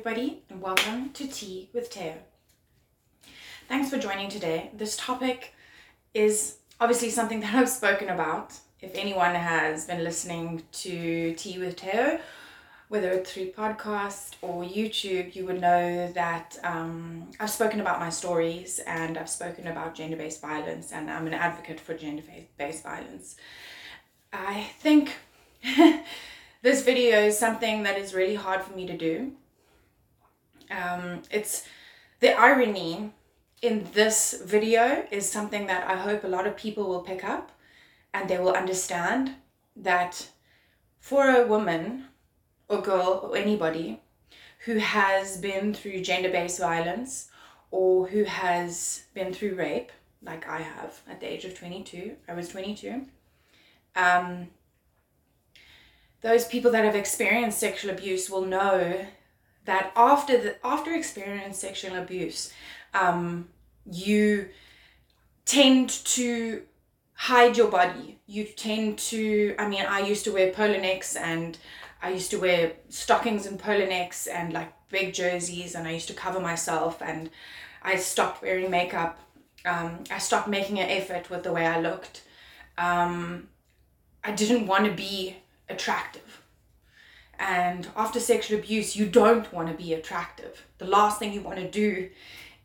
everybody, and welcome to Tea with Teo. Thanks for joining today. This topic is obviously something that I've spoken about. If anyone has been listening to Tea with Teo, whether it's through podcast or YouTube, you would know that um, I've spoken about my stories and I've spoken about gender based violence, and I'm an advocate for gender based violence. I think this video is something that is really hard for me to do um, it's the irony in this video is something that I hope a lot of people will pick up and they will understand that for a woman or girl or anybody who has been through gender based violence or who has been through rape, like I have at the age of 22, I was 22. Um, those people that have experienced sexual abuse will know that after the after experiencing sexual abuse, um, you tend to hide your body. You tend to. I mean, I used to wear polo necks and I used to wear stockings and polo necks and like big jerseys, and I used to cover myself. And I stopped wearing makeup. Um, I stopped making an effort with the way I looked. Um, I didn't want to be attractive. And after sexual abuse, you don't want to be attractive. The last thing you want to do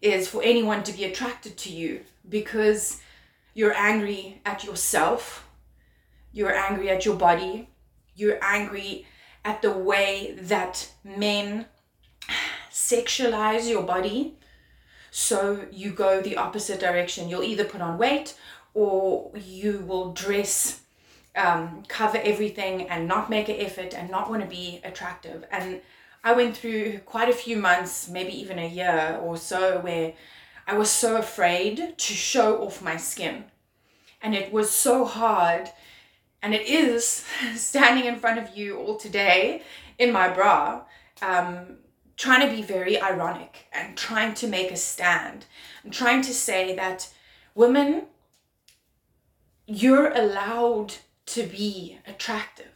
is for anyone to be attracted to you because you're angry at yourself, you're angry at your body, you're angry at the way that men sexualize your body. So you go the opposite direction. You'll either put on weight or you will dress um, cover everything and not make an effort and not want to be attractive. And I went through quite a few months, maybe even a year or so, where I was so afraid to show off my skin. And it was so hard. And it is standing in front of you all today in my bra, um, trying to be very ironic and trying to make a stand and trying to say that women, you're allowed to be attractive.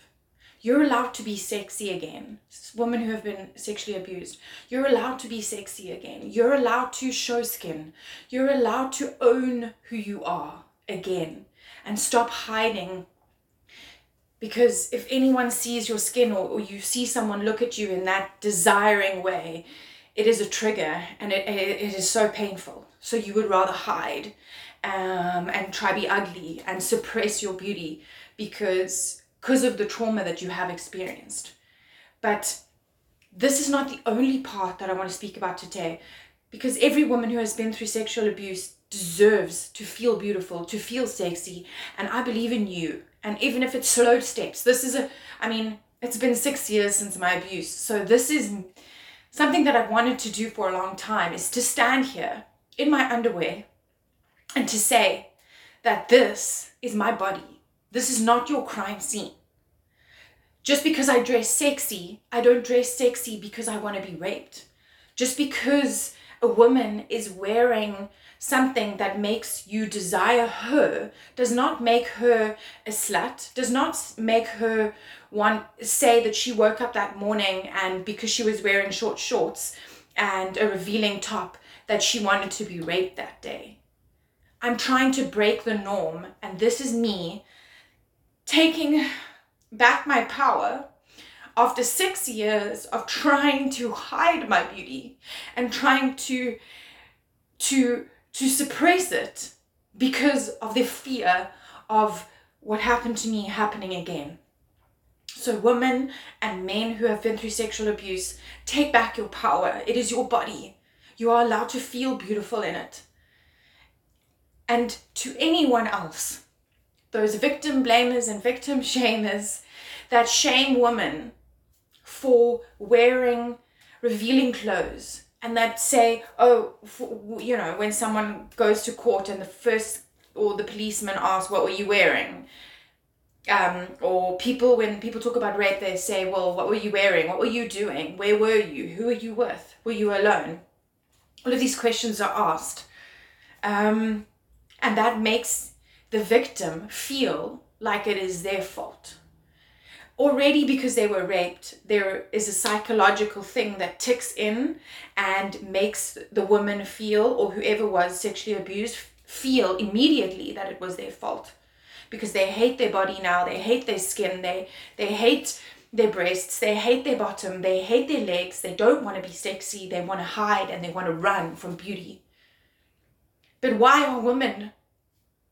You're allowed to be sexy again. Women who have been sexually abused, you're allowed to be sexy again. You're allowed to show skin. You're allowed to own who you are again and stop hiding. Because if anyone sees your skin or, or you see someone look at you in that desiring way, it is a trigger and it, it, it is so painful. So you would rather hide um, and try to be ugly and suppress your beauty because because of the trauma that you have experienced. But this is not the only part that I want to speak about today because every woman who has been through sexual abuse deserves to feel beautiful, to feel sexy, and I believe in you. And even if it's slow steps, this is a I mean, it's been 6 years since my abuse. So this is something that I've wanted to do for a long time is to stand here in my underwear and to say that this is my body this is not your crime scene. Just because I dress sexy, I don't dress sexy because I want to be raped. Just because a woman is wearing something that makes you desire her does not make her a slut, does not make her want say that she woke up that morning and because she was wearing short shorts and a revealing top that she wanted to be raped that day. I'm trying to break the norm and this is me taking back my power after six years of trying to hide my beauty and trying to to to suppress it because of the fear of what happened to me happening again. So, women and men who have been through sexual abuse, take back your power. It is your body. You are allowed to feel beautiful in it. And to anyone else those victim blamers and victim shamers that shame women for wearing revealing clothes and that say, oh, you know, when someone goes to court and the first or the policeman asks, what were you wearing? Um, or people, when people talk about rape, they say, well, what were you wearing? What were you doing? Where were you? Who were you with? Were you alone? All of these questions are asked. Um, and that makes the victim feel like it is their fault. already because they were raped, there is a psychological thing that ticks in and makes the woman feel, or whoever was sexually abused, feel immediately that it was their fault. Because they hate their body now, they hate their skin, they they hate their breasts, they hate their bottom, they hate their legs, they don't want to be sexy, they want to hide and they want to run from beauty. But why are women?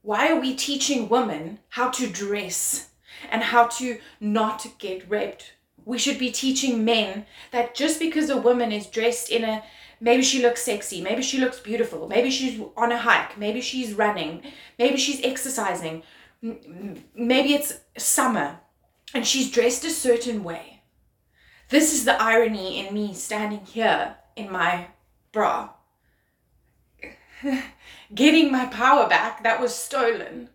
Why are we teaching women how to dress? and how to not get raped. We should be teaching men that just because a woman is dressed in a maybe she looks sexy, maybe she looks beautiful, maybe she's on a hike, maybe she's running, maybe she's exercising, maybe it's summer and she's dressed a certain way. This is the irony in me standing here in my bra. Getting my power back that was stolen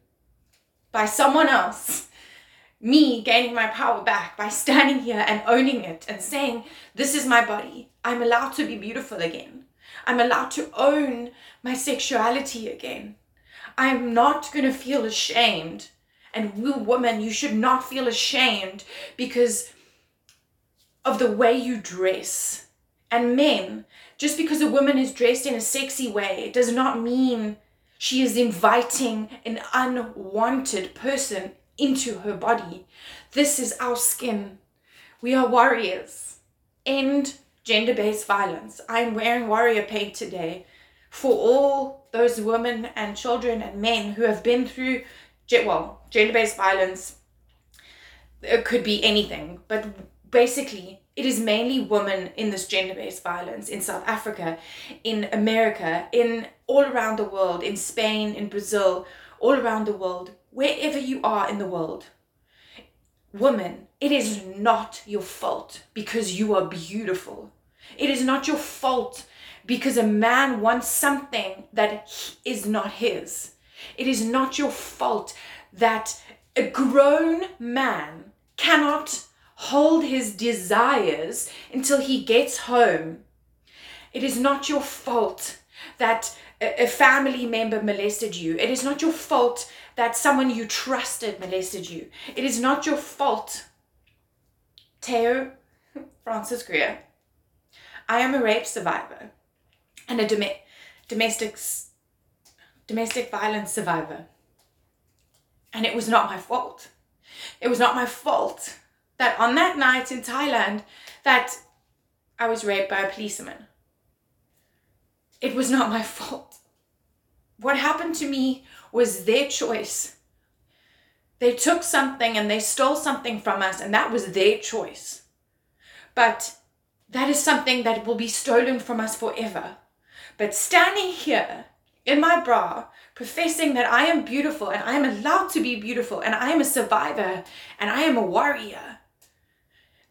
by someone else me gaining my power back by standing here and owning it and saying, This is my body. I'm allowed to be beautiful again. I'm allowed to own my sexuality again. I'm not going to feel ashamed. And woman, you should not feel ashamed because of the way you dress. And men, just because a woman is dressed in a sexy way, does not mean she is inviting an unwanted person into her body. This is our skin. We are warriors. End gender based violence. I'm wearing warrior paint today for all those women and children and men who have been through, well, gender based violence. It could be anything, but basically, it is mainly women in this gender based violence in South Africa, in America, in all around the world, in Spain, in Brazil, all around the world wherever you are in the world, woman, it is not your fault because you are beautiful. It is not your fault because a man wants something that is not his. It is not your fault that a grown man cannot hold his desires until he gets home. It is not your fault that a family member molested you. It is not your fault that someone you trusted molested you. It is not your fault. Teo Francis Greer. I am a rape survivor and a dom- domestic domestic violence survivor. And it was not my fault. It was not my fault that on that night in Thailand that I was raped by a policeman. It was not my fault. What happened to me was their choice. They took something and they stole something from us, and that was their choice. But that is something that will be stolen from us forever. But standing here in my bra, professing that I am beautiful and I am allowed to be beautiful and I am a survivor and I am a warrior.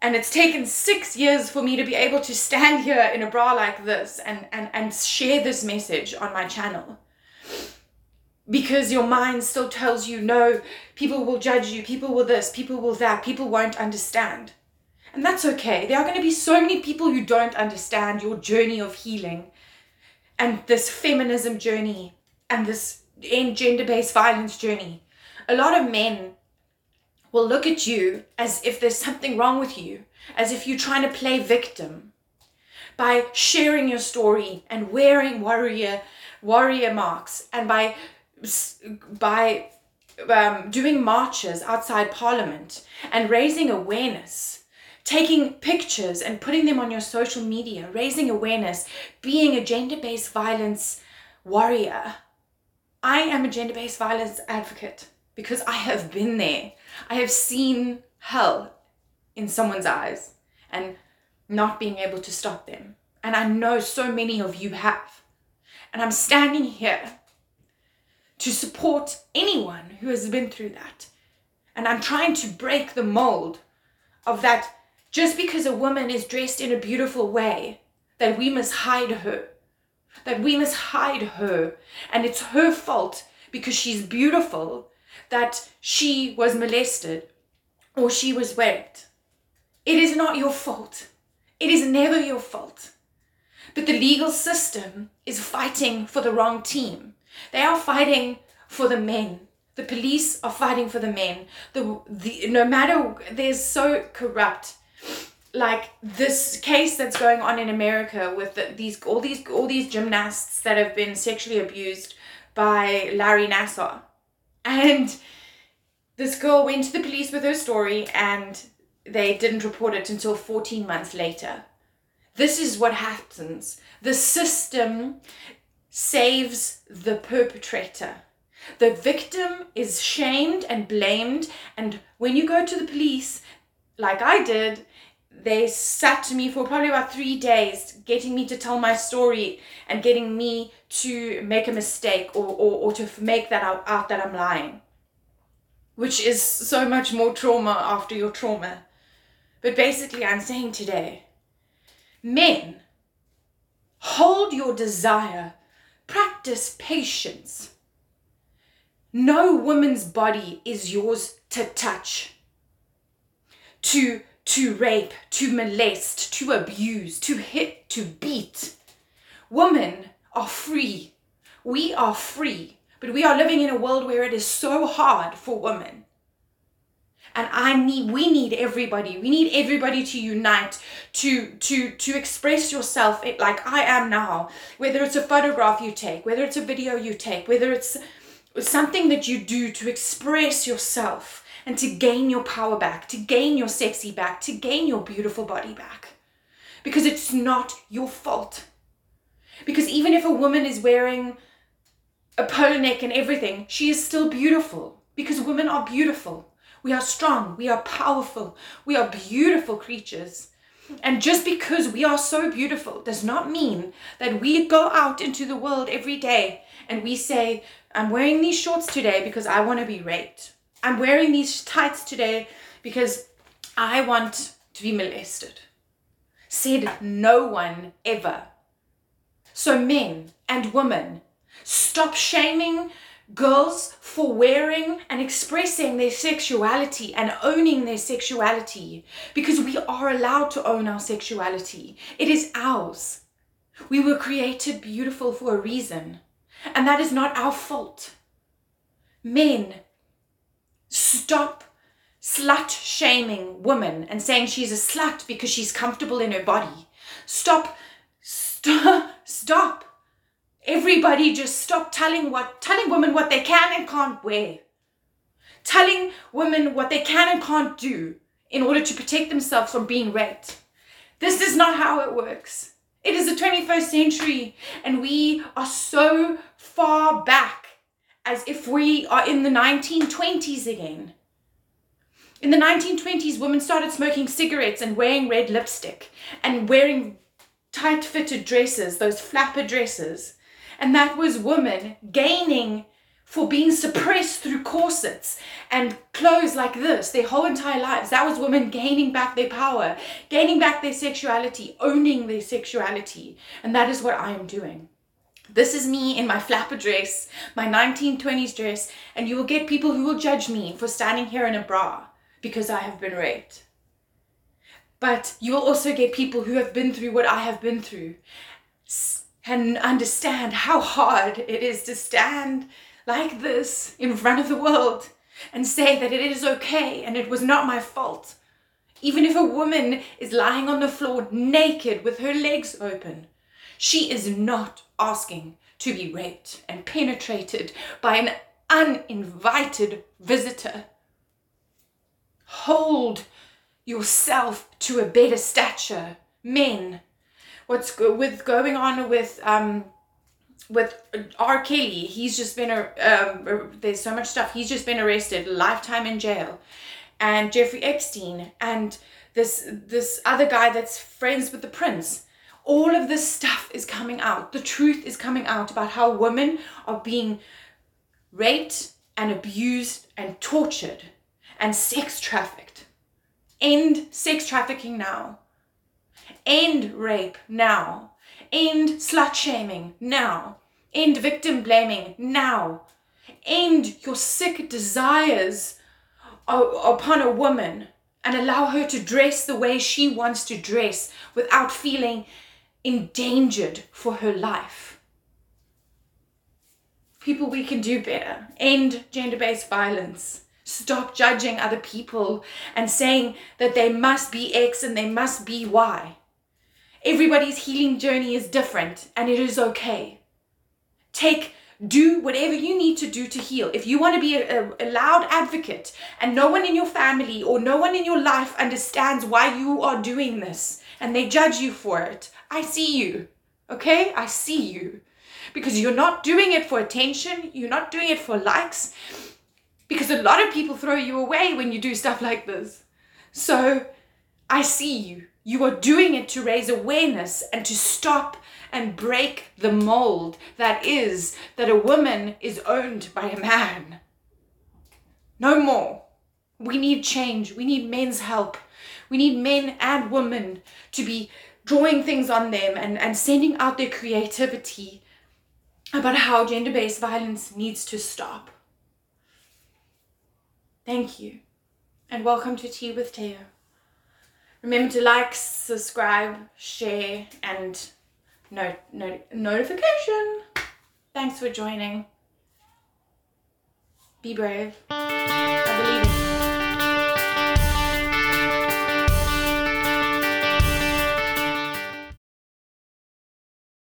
And it's taken six years for me to be able to stand here in a bra like this and, and, and share this message on my channel because your mind still tells you no, people will judge you, people will this, people will that, people won't understand. And that's okay. There are going to be so many people who don't understand your journey of healing and this feminism journey and this end gender based violence journey. A lot of men will look at you as if there's something wrong with you, as if you're trying to play victim by sharing your story and wearing warrior warrior marks and by by um, doing marches outside Parliament and raising awareness, taking pictures and putting them on your social media, raising awareness, being a gender based violence warrior. I am a gender based violence advocate because I have been there. I have seen hell in someone's eyes and not being able to stop them. And I know so many of you have. And I'm standing here to support anyone who has been through that. And I'm trying to break the mold of that just because a woman is dressed in a beautiful way, that we must hide her. That we must hide her. And it's her fault because she's beautiful that she was molested or she was raped. It is not your fault. It is never your fault. But the legal system is fighting for the wrong team. They are fighting for the men The police are fighting for the men. The, the no matter they're so corrupt. Like this case that's going on in America with the, these all these all these gymnasts that have been sexually abused by Larry Nassar. And this girl went to the police with her story and they didn't report it until 14 months later. This is what happens. The system saves the perpetrator. The victim is shamed and blamed, and when you go to the police, like I did, they sat to me for probably about three days, getting me to tell my story and getting me to make a mistake or, or, or to make that out, out that I'm lying, which is so much more trauma after your trauma. But basically, I'm saying today men, hold your desire, practice patience. No woman's body is yours to touch, to to rape, to molest, to abuse, to hit, to beat. Women are free. We are free. But we are living in a world where it is so hard for women. And I need we need everybody. We need everybody to unite to to to express yourself like I am now. Whether it's a photograph you take, whether it's a video you take, whether it's something that you do to express yourself and to gain your power back, to gain your sexy back, to gain your beautiful body back. Because it's not your fault. Because even if a woman is wearing a polo neck and everything, she is still beautiful. Because women are beautiful. We are strong. We are powerful. We are beautiful creatures. And just because we are so beautiful does not mean that we go out into the world every day and we say, I'm wearing these shorts today because I want to be raped. I'm wearing these tights today because I want to be molested. Said no one ever. So, men and women, stop shaming girls for wearing and expressing their sexuality and owning their sexuality because we are allowed to own our sexuality. It is ours. We were created beautiful for a reason, and that is not our fault. Men, Stop slut shaming women and saying she's a slut because she's comfortable in her body. Stop, stop, stop. Everybody just stop telling what telling women what they can and can't wear. Telling women what they can and can't do in order to protect themselves from being raped. This is not how it works. It is the 21st century and we are so far back as if we are in the 1920s again. In the 1920s, women started smoking cigarettes and wearing red lipstick and wearing tight fitted dresses, those flapper dresses. And that was women gaining for being suppressed through corsets and clothes like this their whole entire lives. That was women gaining back their power, gaining back their sexuality, owning their sexuality. And that is what I am doing. This is me in my flapper dress, my 1920s dress, and you will get people who will judge me for standing here in a bra because I have been raped. But you will also get people who have been through what I have been through and understand how hard it is to stand like this in front of the world and say that it is okay and it was not my fault. Even if a woman is lying on the floor naked with her legs open, she is not asking to be raped and penetrated by an uninvited visitor. Hold yourself to a better stature, men. What's go- with going on with um with R. Kelly? He's just been a um, there's so much stuff. He's just been arrested, lifetime in jail, and Jeffrey Epstein and this this other guy that's friends with the prince all of this stuff is coming out. The truth is coming out about how women are being raped and abused and tortured and sex trafficked. End sex trafficking now. End rape now. End slut shaming now. End victim blaming now. End your sick desires upon a woman and allow her to dress the way she wants to dress without feeling endangered for her life. People, we can do better. End gender based violence. Stop judging other people and saying that they must be X and they must be Y. Everybody's healing journey is different and it is okay. Take do whatever you need to do to heal. If you want to be a, a, loud advocate and no one in your family or no one in your life understands why you are doing this and they judge you for it, I see you. Okay? I see you. Because you're not doing it for attention, you're not doing it for likes. Because a lot of people throw you away when you do stuff like this. So I see you. You are doing it to raise awareness and to stop and break the mold that is that a woman is owned by a man. No more. We need change. We need men's help. We need men and women to be drawing things on them and, and sending out their creativity about how gender based violence needs to stop. Thank you, and welcome to Tea with Teo. Remember to like, subscribe, share, and no, no, notification. Thanks for joining. Be brave. I believe.